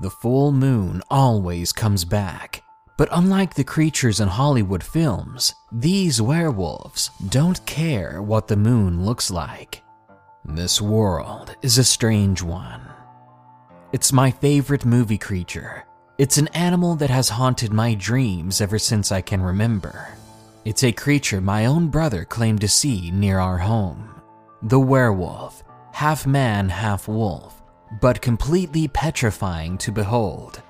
The full moon always comes back. But unlike the creatures in Hollywood films, these werewolves don't care what the moon looks like. This world is a strange one. It's my favorite movie creature. It's an animal that has haunted my dreams ever since I can remember. It's a creature my own brother claimed to see near our home. The werewolf, half man, half wolf, but completely petrifying to behold.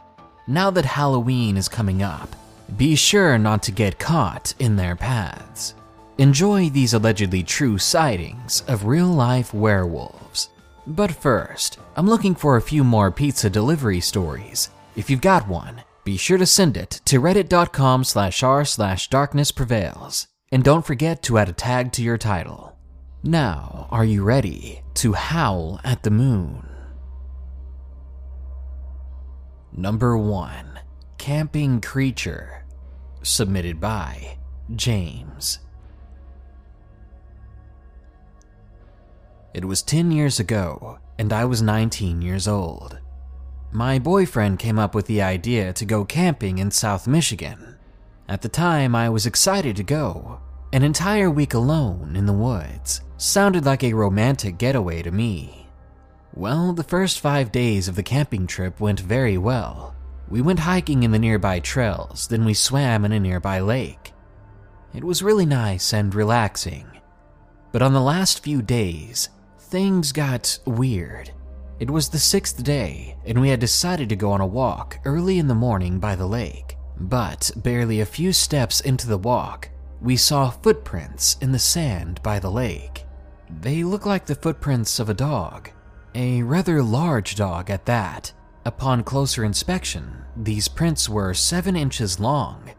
Now that Halloween is coming up, be sure not to get caught in their paths. Enjoy these allegedly true sightings of real life werewolves. But first, I'm looking for a few more pizza delivery stories. If you've got one, be sure to send it to reddit.com slash r slash darkness prevails. And don't forget to add a tag to your title. Now, are you ready to howl at the moon? Number 1 Camping Creature. Submitted by James. It was 10 years ago, and I was 19 years old. My boyfriend came up with the idea to go camping in South Michigan. At the time, I was excited to go. An entire week alone in the woods sounded like a romantic getaway to me. Well, the first five days of the camping trip went very well. We went hiking in the nearby trails, then we swam in a nearby lake. It was really nice and relaxing. But on the last few days, things got weird. It was the sixth day, and we had decided to go on a walk early in the morning by the lake. But barely a few steps into the walk, we saw footprints in the sand by the lake. They looked like the footprints of a dog, a rather large dog at that. Upon closer inspection, these prints were seven inches long.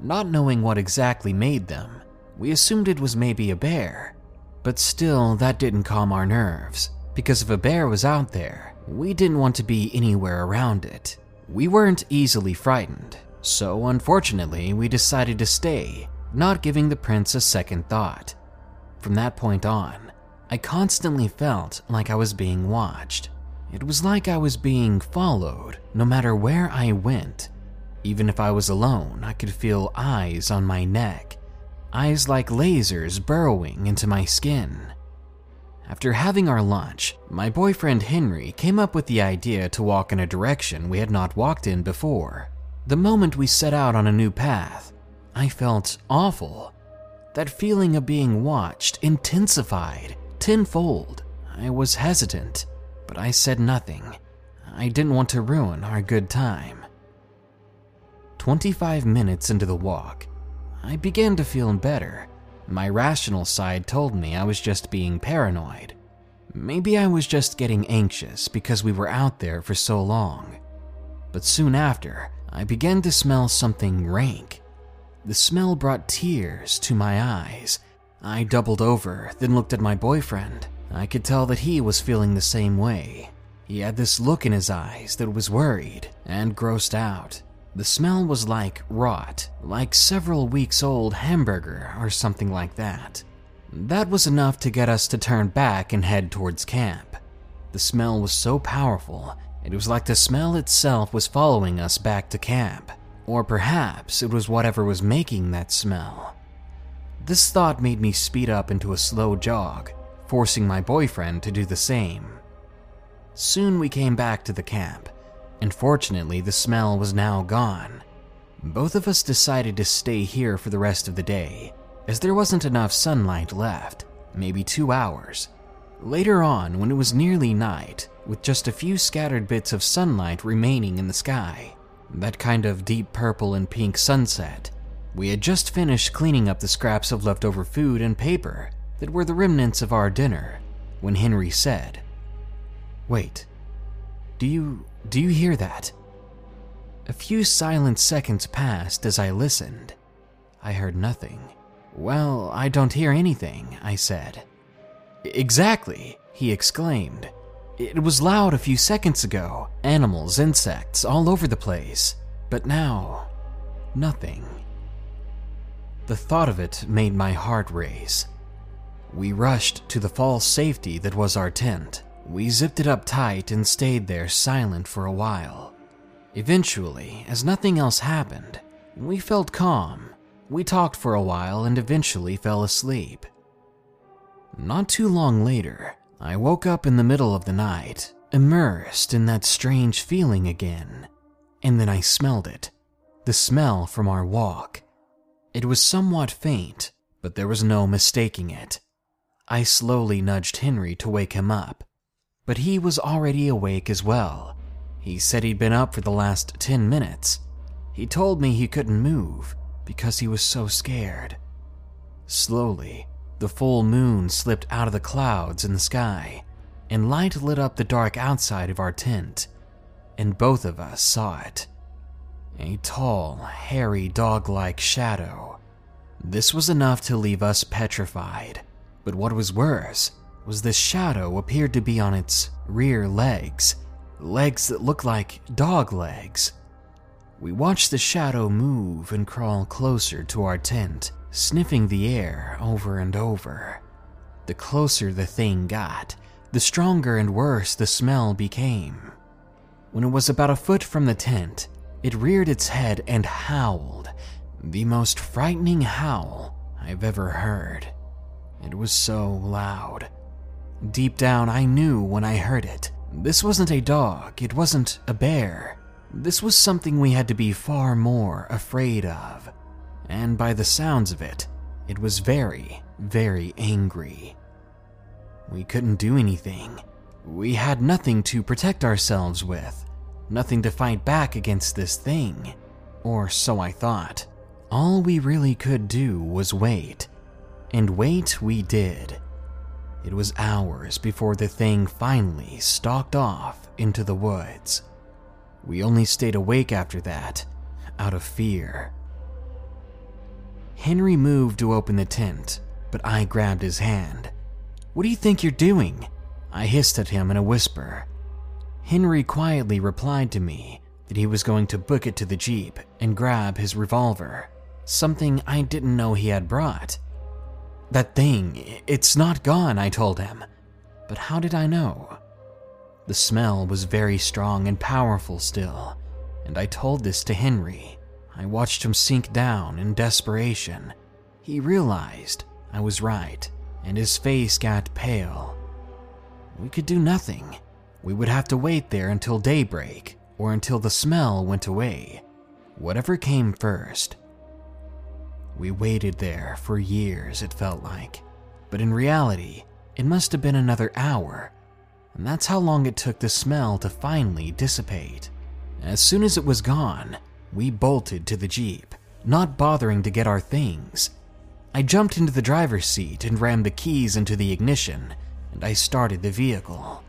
Not knowing what exactly made them, we assumed it was maybe a bear. But still, that didn't calm our nerves, because if a bear was out there, we didn't want to be anywhere around it. We weren't easily frightened, so unfortunately, we decided to stay, not giving the prints a second thought. From that point on, I constantly felt like I was being watched. It was like I was being followed no matter where I went. Even if I was alone, I could feel eyes on my neck, eyes like lasers burrowing into my skin. After having our lunch, my boyfriend Henry came up with the idea to walk in a direction we had not walked in before. The moment we set out on a new path, I felt awful. That feeling of being watched intensified tenfold. I was hesitant, but I said nothing. I didn't want to ruin our good time. 25 minutes into the walk, I began to feel better. My rational side told me I was just being paranoid. Maybe I was just getting anxious because we were out there for so long. But soon after, I began to smell something rank. The smell brought tears to my eyes. I doubled over, then looked at my boyfriend. I could tell that he was feeling the same way. He had this look in his eyes that was worried and grossed out. The smell was like rot, like several weeks old hamburger or something like that. That was enough to get us to turn back and head towards camp. The smell was so powerful, it was like the smell itself was following us back to camp. Or perhaps it was whatever was making that smell. This thought made me speed up into a slow jog, forcing my boyfriend to do the same. Soon we came back to the camp, and fortunately, the smell was now gone. Both of us decided to stay here for the rest of the day, as there wasn't enough sunlight left, maybe two hours. Later on, when it was nearly night, with just a few scattered bits of sunlight remaining in the sky, that kind of deep purple and pink sunset, we had just finished cleaning up the scraps of leftover food and paper that were the remnants of our dinner when Henry said, Wait, do you do you hear that? A few silent seconds passed as I listened. I heard nothing. Well, I don't hear anything, I said. Exactly, he exclaimed. It was loud a few seconds ago. Animals, insects, all over the place. But now, nothing. The thought of it made my heart race. We rushed to the false safety that was our tent. We zipped it up tight and stayed there silent for a while. Eventually, as nothing else happened, we felt calm. We talked for a while and eventually fell asleep. Not too long later, I woke up in the middle of the night, immersed in that strange feeling again. And then I smelled it the smell from our walk. It was somewhat faint, but there was no mistaking it. I slowly nudged Henry to wake him up, but he was already awake as well. He said he'd been up for the last 10 minutes. He told me he couldn't move because he was so scared. Slowly, the full moon slipped out of the clouds in the sky, and light lit up the dark outside of our tent, and both of us saw it. A tall, hairy, dog like shadow. This was enough to leave us petrified, but what was worse was this shadow appeared to be on its rear legs, legs that looked like dog legs. We watched the shadow move and crawl closer to our tent, sniffing the air over and over. The closer the thing got, the stronger and worse the smell became. When it was about a foot from the tent, it reared its head and howled, the most frightening howl I've ever heard. It was so loud. Deep down, I knew when I heard it. This wasn't a dog, it wasn't a bear. This was something we had to be far more afraid of and by the sounds of it, it was very, very angry. We couldn't do anything. We had nothing to protect ourselves with, nothing to fight back against this thing. Or so I thought. All we really could do was wait. And wait we did. It was hours before the thing finally stalked off into the woods. We only stayed awake after that, out of fear. Henry moved to open the tent, but I grabbed his hand. What do you think you're doing? I hissed at him in a whisper. Henry quietly replied to me that he was going to book it to the Jeep and grab his revolver, something I didn't know he had brought. That thing, it's not gone, I told him. But how did I know? The smell was very strong and powerful still, and I told this to Henry. I watched him sink down in desperation. He realized I was right, and his face got pale. We could do nothing. We would have to wait there until daybreak, or until the smell went away. Whatever came first. We waited there for years, it felt like. But in reality, it must have been another hour, and that's how long it took the smell to finally dissipate. As soon as it was gone, we bolted to the Jeep, not bothering to get our things. I jumped into the driver's seat and rammed the keys into the ignition, and I started the vehicle.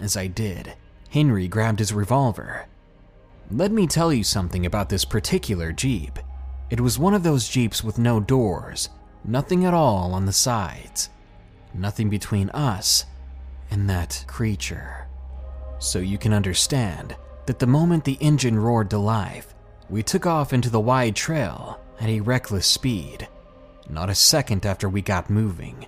As I did, Henry grabbed his revolver. Let me tell you something about this particular Jeep. It was one of those Jeeps with no doors, nothing at all on the sides, nothing between us and that creature. So you can understand that the moment the engine roared to life, we took off into the wide trail at a reckless speed. Not a second after we got moving,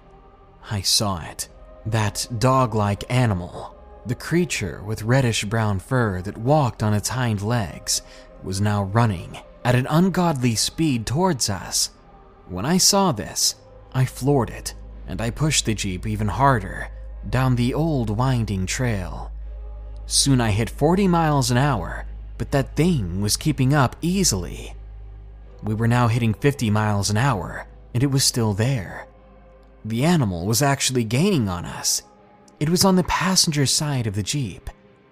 I saw it. That dog like animal, the creature with reddish brown fur that walked on its hind legs, was now running at an ungodly speed towards us. When I saw this, I floored it and I pushed the Jeep even harder down the old winding trail. Soon I hit 40 miles an hour but that thing was keeping up easily. We were now hitting 50 miles an hour, and it was still there. The animal was actually gaining on us. It was on the passenger side of the Jeep,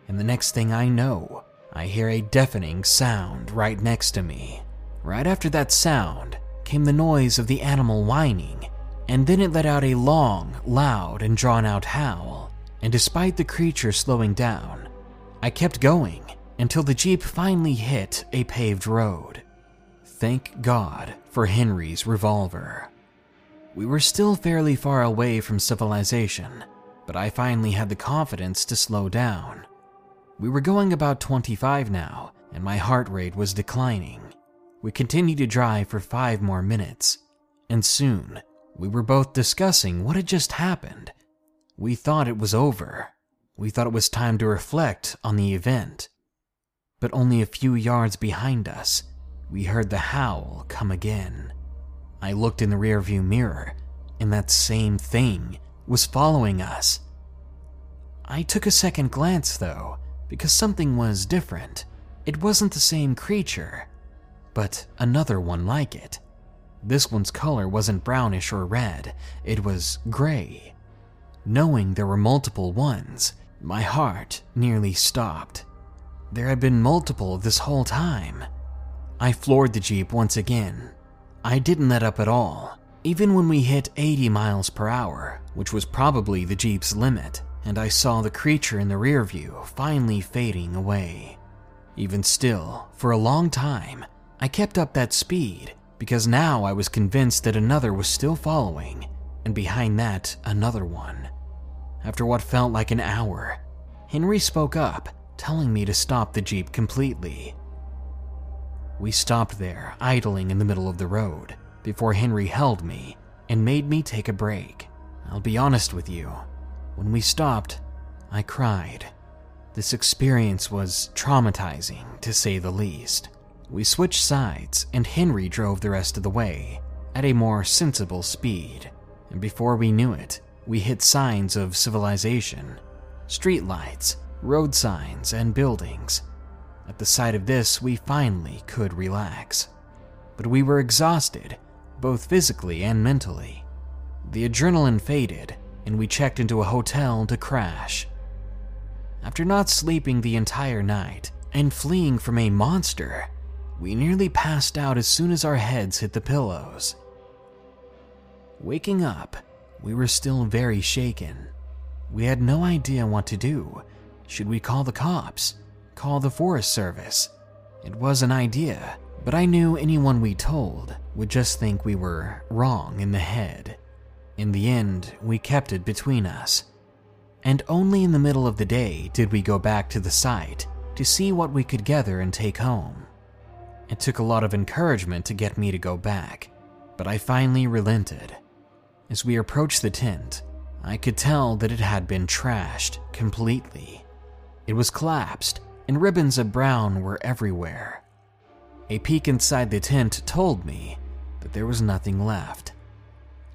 and the next thing I know, I hear a deafening sound right next to me. Right after that sound came the noise of the animal whining, and then it let out a long, loud, and drawn out howl. And despite the creature slowing down, I kept going until the Jeep finally hit a paved road. Thank God for Henry's revolver. We were still fairly far away from civilization, but I finally had the confidence to slow down. We were going about 25 now, and my heart rate was declining. We continued to drive for five more minutes, and soon we were both discussing what had just happened. We thought it was over. We thought it was time to reflect on the event. but only a few yards behind us, we heard the howl come again. I looked in the rearview mirror, and that same thing was following us. I took a second glance, though, because something was different. It wasn't the same creature, but another one like it. This one's color wasn't brownish or red, it was gray. Knowing there were multiple ones, my heart nearly stopped. There had been multiple this whole time. I floored the Jeep once again. I didn't let up at all, even when we hit 80 miles per hour, which was probably the Jeep's limit, and I saw the creature in the rear view finally fading away. Even still, for a long time, I kept up that speed because now I was convinced that another was still following, and behind that, another one. After what felt like an hour, Henry spoke up, telling me to stop the Jeep completely. We stopped there, idling in the middle of the road, before Henry held me and made me take a break. I'll be honest with you, when we stopped, I cried. This experience was traumatizing, to say the least. We switched sides, and Henry drove the rest of the way at a more sensible speed. And before we knew it, we hit signs of civilization streetlights, road signs, and buildings. At the sight of this, we finally could relax. But we were exhausted, both physically and mentally. The adrenaline faded, and we checked into a hotel to crash. After not sleeping the entire night and fleeing from a monster, we nearly passed out as soon as our heads hit the pillows. Waking up, we were still very shaken. We had no idea what to do. Should we call the cops? Call the Forest Service? It was an idea, but I knew anyone we told would just think we were wrong in the head. In the end, we kept it between us. And only in the middle of the day did we go back to the site to see what we could gather and take home. It took a lot of encouragement to get me to go back, but I finally relented. As we approached the tent, I could tell that it had been trashed completely. It was collapsed, and ribbons of brown were everywhere. A peek inside the tent told me that there was nothing left.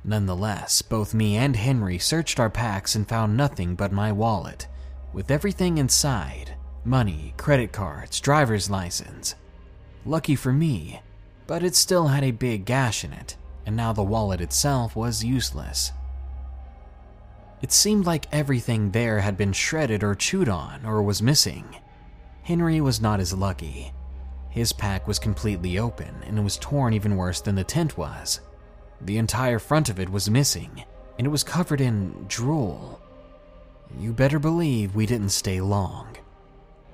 Nonetheless, both me and Henry searched our packs and found nothing but my wallet, with everything inside money, credit cards, driver's license, Lucky for me, but it still had a big gash in it, and now the wallet itself was useless. It seemed like everything there had been shredded or chewed on or was missing. Henry was not as lucky. His pack was completely open and it was torn even worse than the tent was. The entire front of it was missing, and it was covered in drool. You better believe we didn't stay long.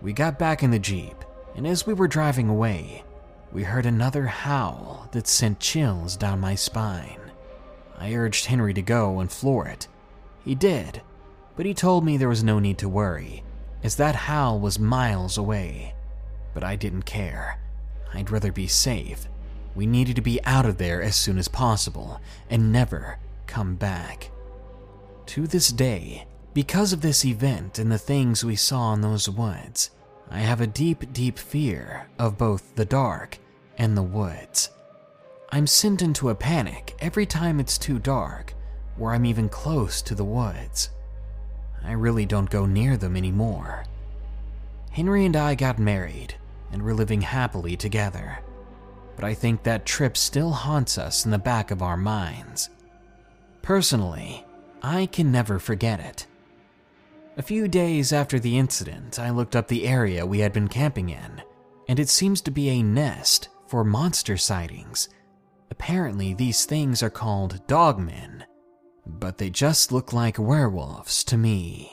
We got back in the Jeep and as we were driving away, we heard another howl that sent chills down my spine. I urged Henry to go and floor it. He did, but he told me there was no need to worry, as that howl was miles away. But I didn't care. I'd rather be safe. We needed to be out of there as soon as possible and never come back. To this day, because of this event and the things we saw in those woods, I have a deep, deep fear of both the dark and the woods. I'm sent into a panic every time it's too dark or I'm even close to the woods. I really don't go near them anymore. Henry and I got married and we're living happily together, but I think that trip still haunts us in the back of our minds. Personally, I can never forget it. A few days after the incident, I looked up the area we had been camping in, and it seems to be a nest for monster sightings. Apparently, these things are called dogmen, but they just look like werewolves to me.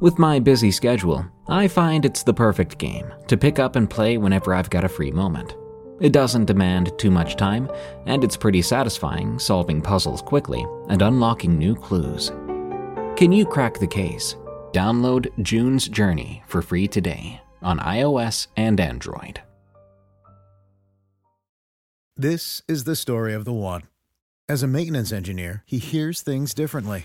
With my busy schedule, I find it's the perfect game to pick up and play whenever I've got a free moment. It doesn't demand too much time, and it's pretty satisfying solving puzzles quickly and unlocking new clues. Can you crack the case? Download June's Journey for free today on iOS and Android. This is the story of the one. As a maintenance engineer, he hears things differently.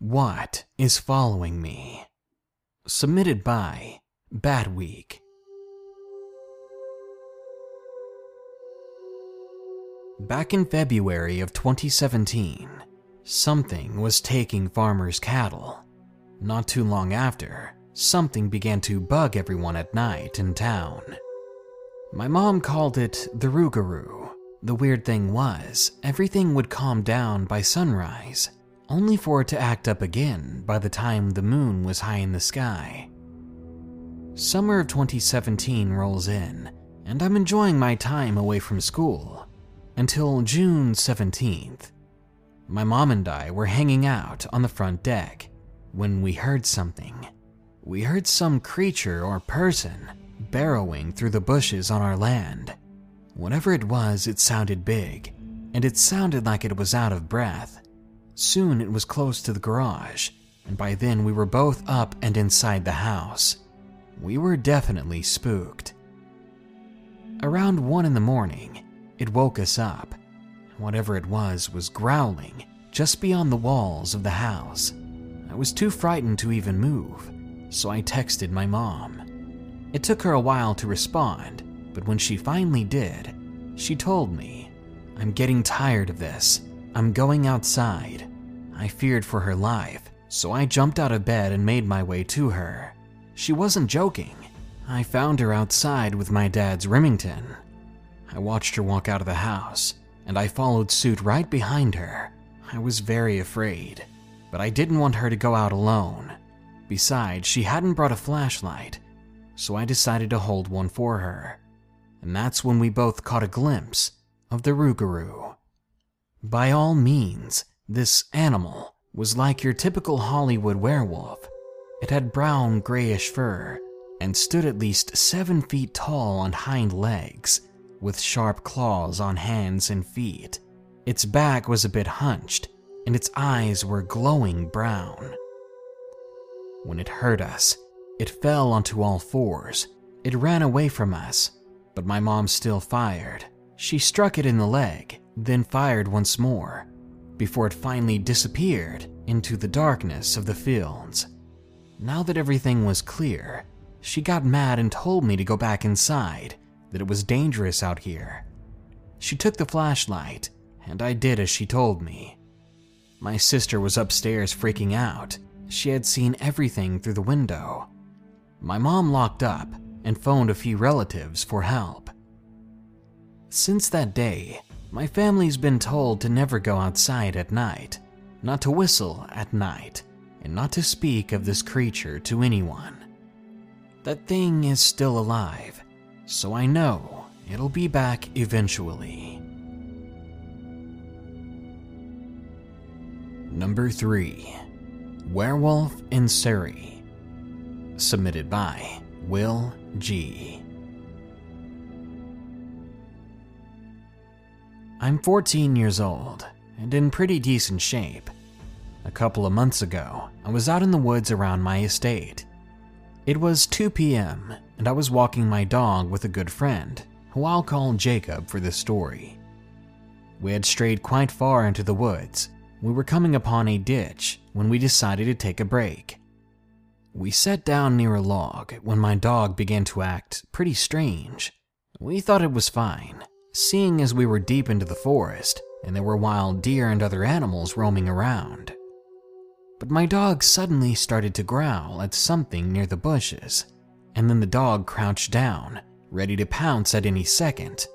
What is following me? Submitted by Bad Week. Back in February of 2017, something was taking farmers' cattle. Not too long after, something began to bug everyone at night in town. My mom called it the Rougarou. The weird thing was, everything would calm down by sunrise, only for it to act up again by the time the moon was high in the sky. Summer of 2017 rolls in, and I'm enjoying my time away from school until June 17th. My mom and I were hanging out on the front deck when we heard something. We heard some creature or person burrowing through the bushes on our land. Whatever it was, it sounded big, and it sounded like it was out of breath. Soon it was close to the garage, and by then we were both up and inside the house. We were definitely spooked. Around 1 in the morning, it woke us up. Whatever it was was growling just beyond the walls of the house. I was too frightened to even move, so I texted my mom. It took her a while to respond, but when she finally did, she told me, I'm getting tired of this. I'm going outside. I feared for her life, so I jumped out of bed and made my way to her. She wasn't joking. I found her outside with my dad's Remington. I watched her walk out of the house, and I followed suit right behind her. I was very afraid, but I didn't want her to go out alone. Besides, she hadn't brought a flashlight, so I decided to hold one for her. And that's when we both caught a glimpse of the Rougarou. By all means, this animal was like your typical Hollywood werewolf. It had brown grayish fur and stood at least seven feet tall on hind legs with sharp claws on hands and feet. Its back was a bit hunched, and its eyes were glowing brown. When it heard us, it fell onto all fours. It ran away from us, but my mom still fired. She struck it in the leg, then fired once more, before it finally disappeared into the darkness of the fields. Now that everything was clear, she got mad and told me to go back inside that it was dangerous out here. She took the flashlight, and I did as she told me. My sister was upstairs freaking out. She had seen everything through the window. My mom locked up and phoned a few relatives for help. Since that day, my family's been told to never go outside at night, not to whistle at night, and not to speak of this creature to anyone. That thing is still alive, so I know it'll be back eventually. Number 3 Werewolf in Surrey. Submitted by Will G. I'm 14 years old and in pretty decent shape. A couple of months ago, I was out in the woods around my estate. It was 2 p.m., and I was walking my dog with a good friend, who I'll call Jacob for this story. We had strayed quite far into the woods. We were coming upon a ditch when we decided to take a break. We sat down near a log when my dog began to act pretty strange. We thought it was fine, seeing as we were deep into the forest and there were wild deer and other animals roaming around. But my dog suddenly started to growl at something near the bushes, and then the dog crouched down, ready to pounce at any second.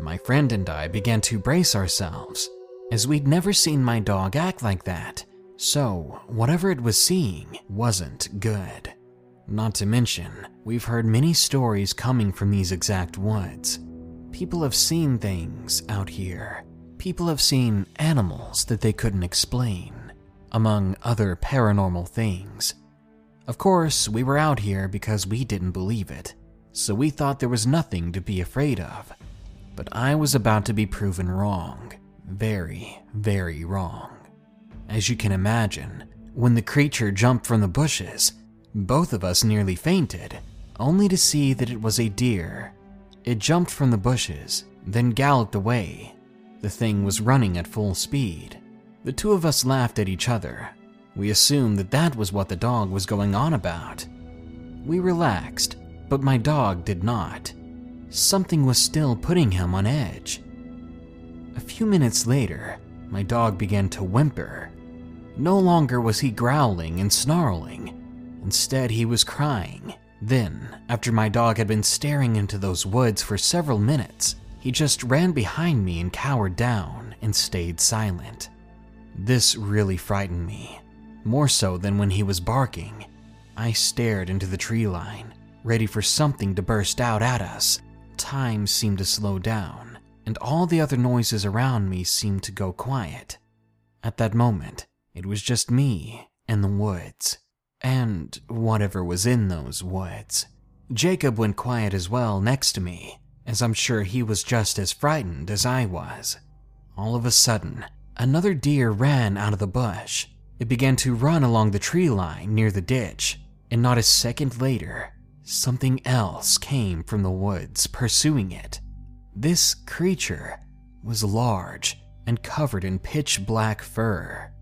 My friend and I began to brace ourselves, as we'd never seen my dog act like that, so whatever it was seeing wasn't good. Not to mention, we've heard many stories coming from these exact woods. People have seen things out here. People have seen animals that they couldn't explain among other paranormal things. Of course, we were out here because we didn't believe it, so we thought there was nothing to be afraid of. But I was about to be proven wrong. Very, very wrong. As you can imagine, when the creature jumped from the bushes, both of us nearly fainted, only to see that it was a deer. It jumped from the bushes, then galloped away. The thing was running at full speed. The two of us laughed at each other. We assumed that that was what the dog was going on about. We relaxed, but my dog did not. Something was still putting him on edge. A few minutes later, my dog began to whimper. No longer was he growling and snarling. Instead, he was crying. Then, after my dog had been staring into those woods for several minutes, he just ran behind me and cowered down and stayed silent. This really frightened me, more so than when he was barking. I stared into the tree line, ready for something to burst out at us. Time seemed to slow down, and all the other noises around me seemed to go quiet. At that moment, it was just me and the woods, and whatever was in those woods. Jacob went quiet as well next to me, as I'm sure he was just as frightened as I was. All of a sudden, Another deer ran out of the bush. It began to run along the tree line near the ditch, and not a second later, something else came from the woods pursuing it. This creature was large and covered in pitch black fur.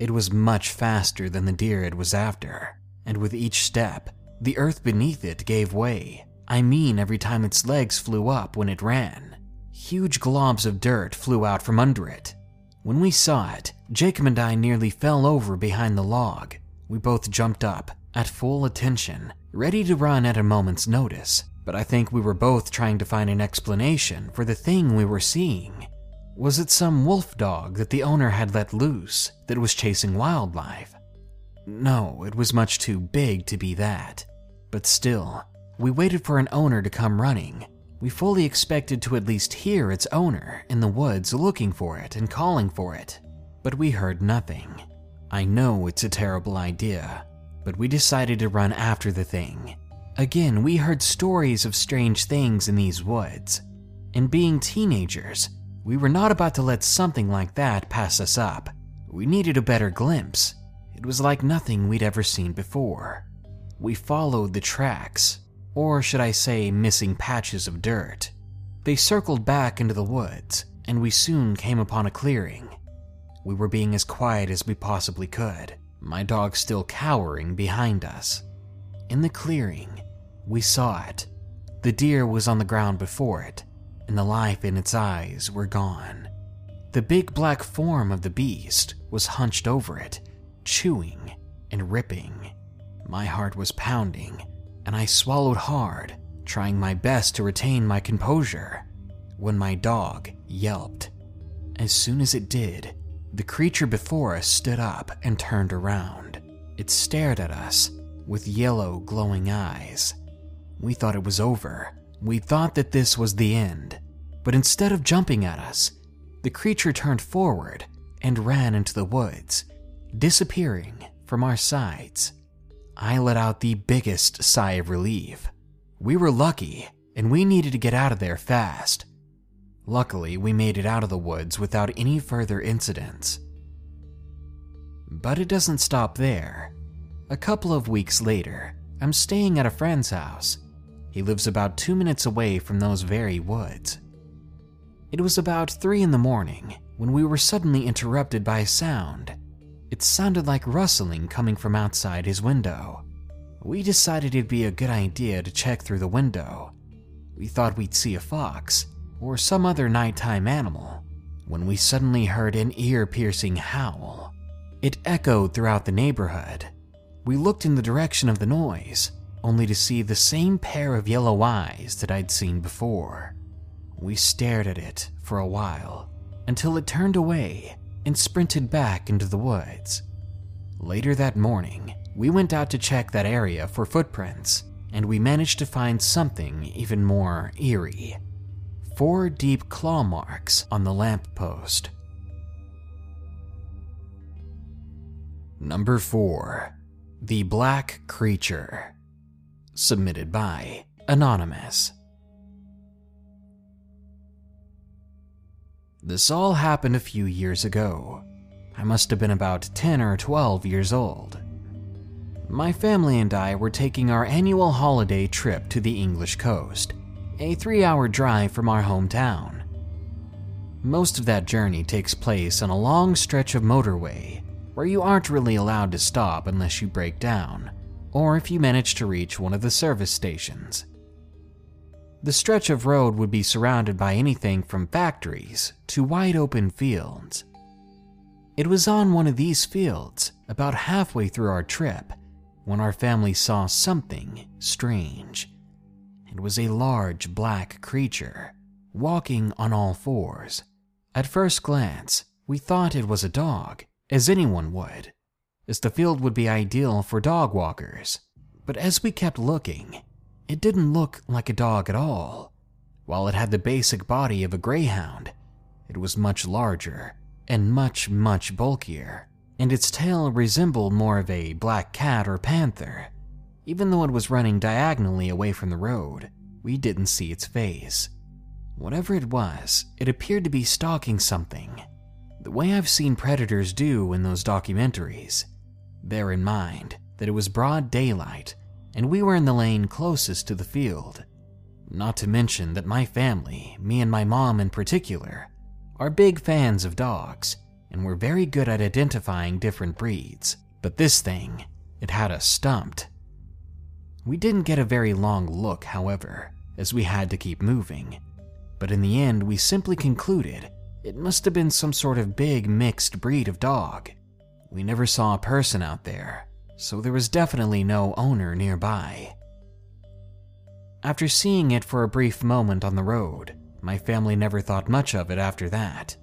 It was much faster than the deer it was after, and with each step, the earth beneath it gave way. I mean, every time its legs flew up when it ran. Huge globs of dirt flew out from under it, when we saw it, Jacob and I nearly fell over behind the log. We both jumped up, at full attention, ready to run at a moment's notice, but I think we were both trying to find an explanation for the thing we were seeing. Was it some wolf dog that the owner had let loose that was chasing wildlife? No, it was much too big to be that. But still, we waited for an owner to come running, we fully expected to at least hear its owner in the woods looking for it and calling for it, but we heard nothing. I know it's a terrible idea, but we decided to run after the thing. Again, we heard stories of strange things in these woods, and being teenagers, we were not about to let something like that pass us up. We needed a better glimpse. It was like nothing we'd ever seen before. We followed the tracks, or should I say, missing patches of dirt. They circled back into the woods, and we soon came upon a clearing. We were being as quiet as we possibly could, my dog still cowering behind us. In the clearing, we saw it. The deer was on the ground before it, and the life in its eyes were gone. The big black form of the beast was hunched over it, chewing and ripping. My heart was pounding and I swallowed hard, trying my best to retain my composure, when my dog yelped. As soon as it did, the creature before us stood up and turned around. It stared at us with yellow, glowing eyes. We thought it was over. We thought that this was the end. But instead of jumping at us, the creature turned forward and ran into the woods, disappearing from our sights. I let out the biggest sigh of relief. We were lucky, and we needed to get out of there fast. Luckily, we made it out of the woods without any further incidents. But it doesn't stop there. A couple of weeks later, I'm staying at a friend's house. He lives about two minutes away from those very woods. It was about three in the morning when we were suddenly interrupted by a sound. It sounded like rustling coming from outside his window. We decided it'd be a good idea to check through the window. We thought we'd see a fox or some other nighttime animal when we suddenly heard an ear piercing howl. It echoed throughout the neighborhood. We looked in the direction of the noise, only to see the same pair of yellow eyes that I'd seen before. We stared at it for a while until it turned away and sprinted back into the woods. Later that morning, we went out to check that area for footprints, and we managed to find something even more eerie four deep claw marks on the lamppost. Number 4 The Black Creature. Submitted by Anonymous. This all happened a few years ago. I must have been about 10 or 12 years old. My family and I were taking our annual holiday trip to the English coast a three hour drive from our hometown. Most of that journey takes place on a long stretch of motorway where you aren't really allowed to stop unless you break down, or if you manage to reach one of the service stations. The stretch of road would be surrounded by anything from factories to wide open fields. It was on one of these fields, about halfway through our trip, when our family saw something strange. It was a large black creature, walking on all fours. At first glance, we thought it was a dog, as anyone would, as the field would be ideal for dog walkers. But as we kept looking, it didn't look like a dog at all. While it had the basic body of a greyhound, it was much larger and much, much bulkier, and its tail resembled more of a black cat or panther. Even though it was running diagonally away from the road, we didn't see its face. Whatever it was, it appeared to be stalking something, the way I've seen predators do in those documentaries. Bear in mind that it was broad daylight and we were in the lane closest to the field. Not to mention that my family, me and my mom in particular, are big fans of dogs and we're very good at identifying different breeds. But this thing, it had us stumped. We didn't get a very long look, however, as we had to keep moving. But in the end, we simply concluded it must have been some sort of big mixed breed of dog. We never saw a person out there, so there was definitely no owner nearby. After seeing it for a brief moment on the road, my family never thought much of it after that.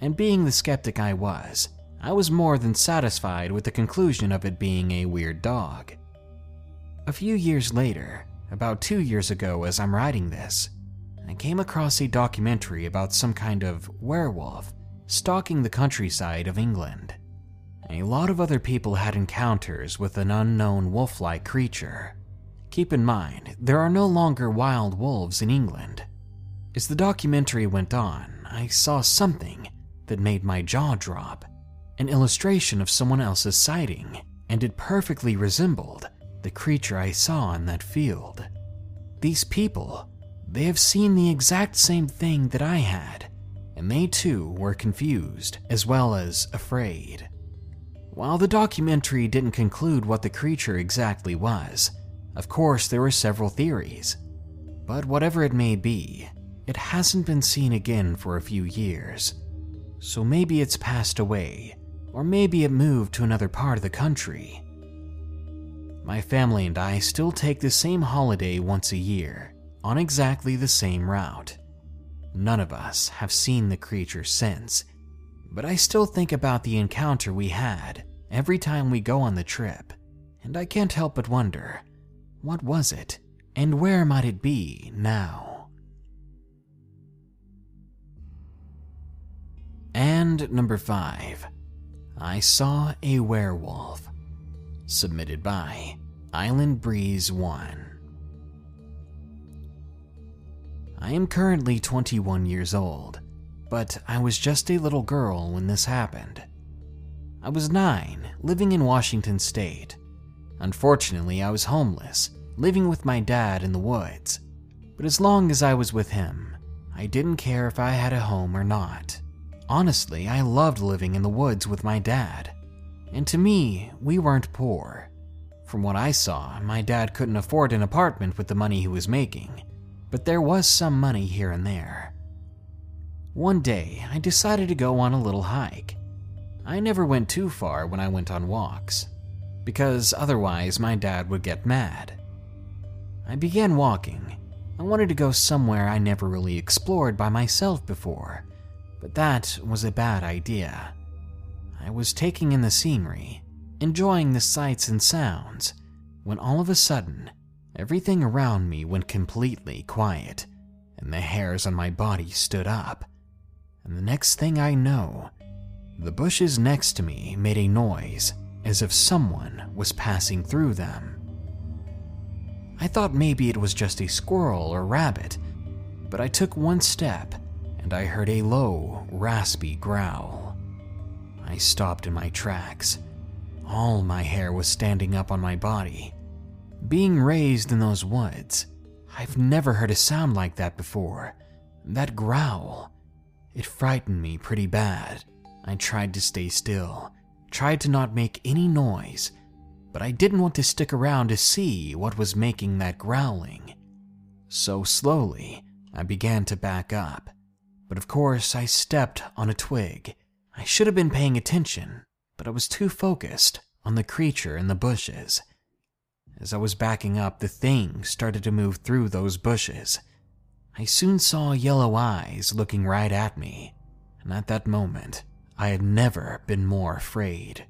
And being the skeptic I was, I was more than satisfied with the conclusion of it being a weird dog. A few years later, about two years ago as I'm writing this, I came across a documentary about some kind of werewolf stalking the countryside of England. A lot of other people had encounters with an unknown wolf like creature. Keep in mind, there are no longer wild wolves in England. As the documentary went on, I saw something that made my jaw drop an illustration of someone else's sighting, and it perfectly resembled the creature I saw in that field. These people, they have seen the exact same thing that I had, and they too were confused as well as afraid. While the documentary didn't conclude what the creature exactly was, of course there were several theories. But whatever it may be, it hasn't been seen again for a few years. So maybe it's passed away, or maybe it moved to another part of the country. My family and I still take the same holiday once a year, on exactly the same route. None of us have seen the creature since, but I still think about the encounter we had every time we go on the trip, and I can't help but wonder what was it, and where might it be now? And number five, I saw a werewolf submitted by Island Breeze 1. I am currently 21 years old, but I was just a little girl when this happened. I was nine, living in Washington State. Unfortunately, I was homeless, living with my dad in the woods. But as long as I was with him, I didn't care if I had a home or not. Honestly, I loved living in the woods with my dad. And to me, we weren't poor. From what I saw, my dad couldn't afford an apartment with the money he was making, but there was some money here and there. One day, I decided to go on a little hike. I never went too far when I went on walks, because otherwise my dad would get mad. I began walking, I wanted to go somewhere I never really explored by myself before, but that was a bad idea. I was taking in the scenery, enjoying the sights and sounds, when all of a sudden, everything around me went completely quiet, and the hairs on my body stood up. And the next thing I know, the bushes next to me made a noise as if someone was passing through them. I thought maybe it was just a squirrel or rabbit, but I took one step and I heard a low, raspy growl. I stopped in my tracks. All my hair was standing up on my body. Being raised in those woods, I've never heard a sound like that before. That growl, it frightened me pretty bad. I tried to stay still, tried to not make any noise, but I didn't want to stick around to see what was making that growling. So slowly, I began to back up. But of course, I stepped on a twig. I should have been paying attention, but I was too focused on the creature in the bushes. As I was backing up, the thing started to move through those bushes. I soon saw yellow eyes looking right at me, and at that moment, I had never been more afraid.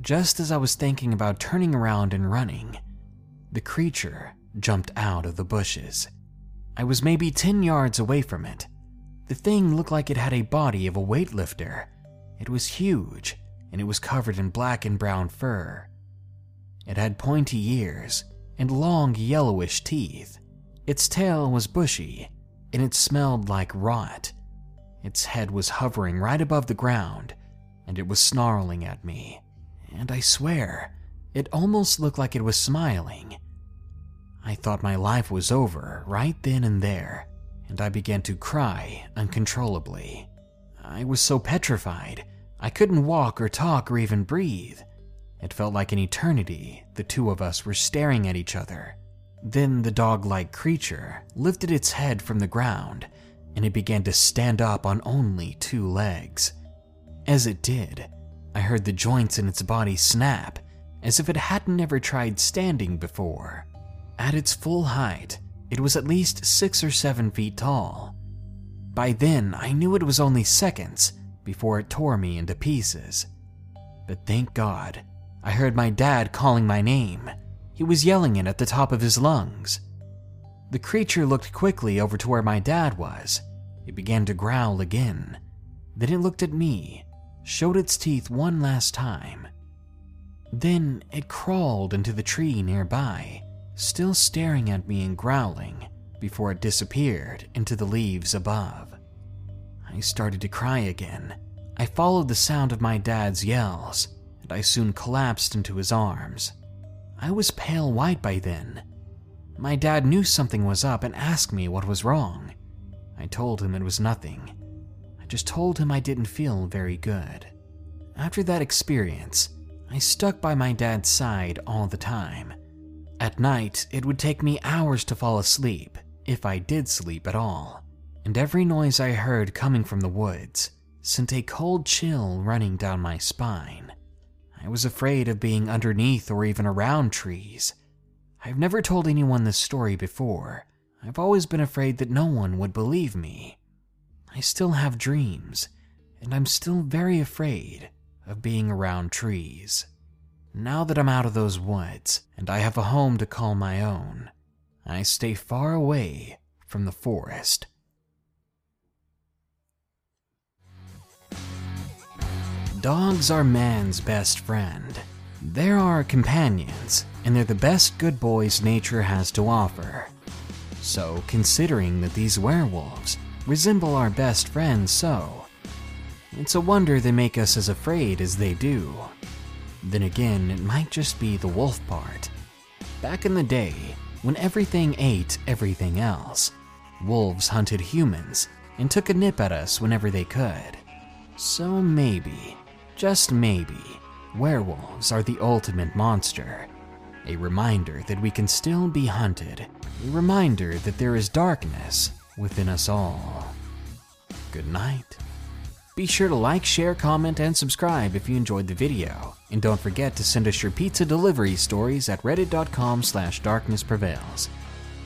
Just as I was thinking about turning around and running, the creature jumped out of the bushes. I was maybe 10 yards away from it. The thing looked like it had a body of a weightlifter. It was huge, and it was covered in black and brown fur. It had pointy ears and long yellowish teeth. Its tail was bushy, and it smelled like rot. Its head was hovering right above the ground, and it was snarling at me and I swear, it almost looked like it was smiling. I thought my life was over right then and there, and I began to cry uncontrollably. I was so petrified, I couldn't walk or talk or even breathe. It felt like an eternity the two of us were staring at each other. Then the dog like creature lifted its head from the ground and it began to stand up on only two legs. As it did, I heard the joints in its body snap as if it hadn't ever tried standing before. At its full height, it was at least six or seven feet tall. By then, I knew it was only seconds before it tore me into pieces. But thank God, I heard my dad calling my name. He was yelling it at the top of his lungs. The creature looked quickly over to where my dad was. It began to growl again. Then it looked at me showed its teeth one last time. Then it crawled into the tree nearby, still staring at me and growling, before it disappeared into the leaves above. I started to cry again. I followed the sound of my dad's yells, and I soon collapsed into his arms. I was pale white by then. My dad knew something was up and asked me what was wrong. I told him it was nothing I just told him I didn't feel very good. After that experience, I stuck by my dad's side all the time. At night, it would take me hours to fall asleep, if I did sleep at all, and every noise I heard coming from the woods sent a cold chill running down my spine. I was afraid of being underneath or even around trees. I've never told anyone this story before. I've always been afraid that no one would believe me. I still have dreams, and I'm still very afraid of being around trees. Now that I'm out of those woods and I have a home to call my own, I stay far away from the forest. Dogs are man's best friend. They're our companions, and they're the best good boys nature has to offer. So, considering that these werewolves resemble our best friends so. It's a wonder they make us as afraid as they do. Then again, it might just be the wolf part. Back in the day, when everything ate everything else, wolves hunted humans and took a nip at us whenever they could. So maybe, just maybe, werewolves are the ultimate monster. A reminder that we can still be hunted. A reminder that there is darkness within us all. Good night. Be sure to like, share, comment, and subscribe if you enjoyed the video. And don't forget to send us your pizza delivery stories at reddit.com slash darknessprevails.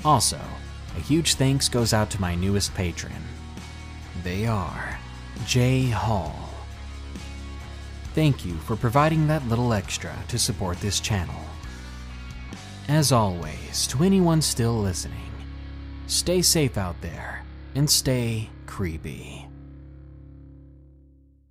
Also, a huge thanks goes out to my newest patron. They are Jay Hall. Thank you for providing that little extra to support this channel. As always, to anyone still listening, stay safe out there and stay creepy.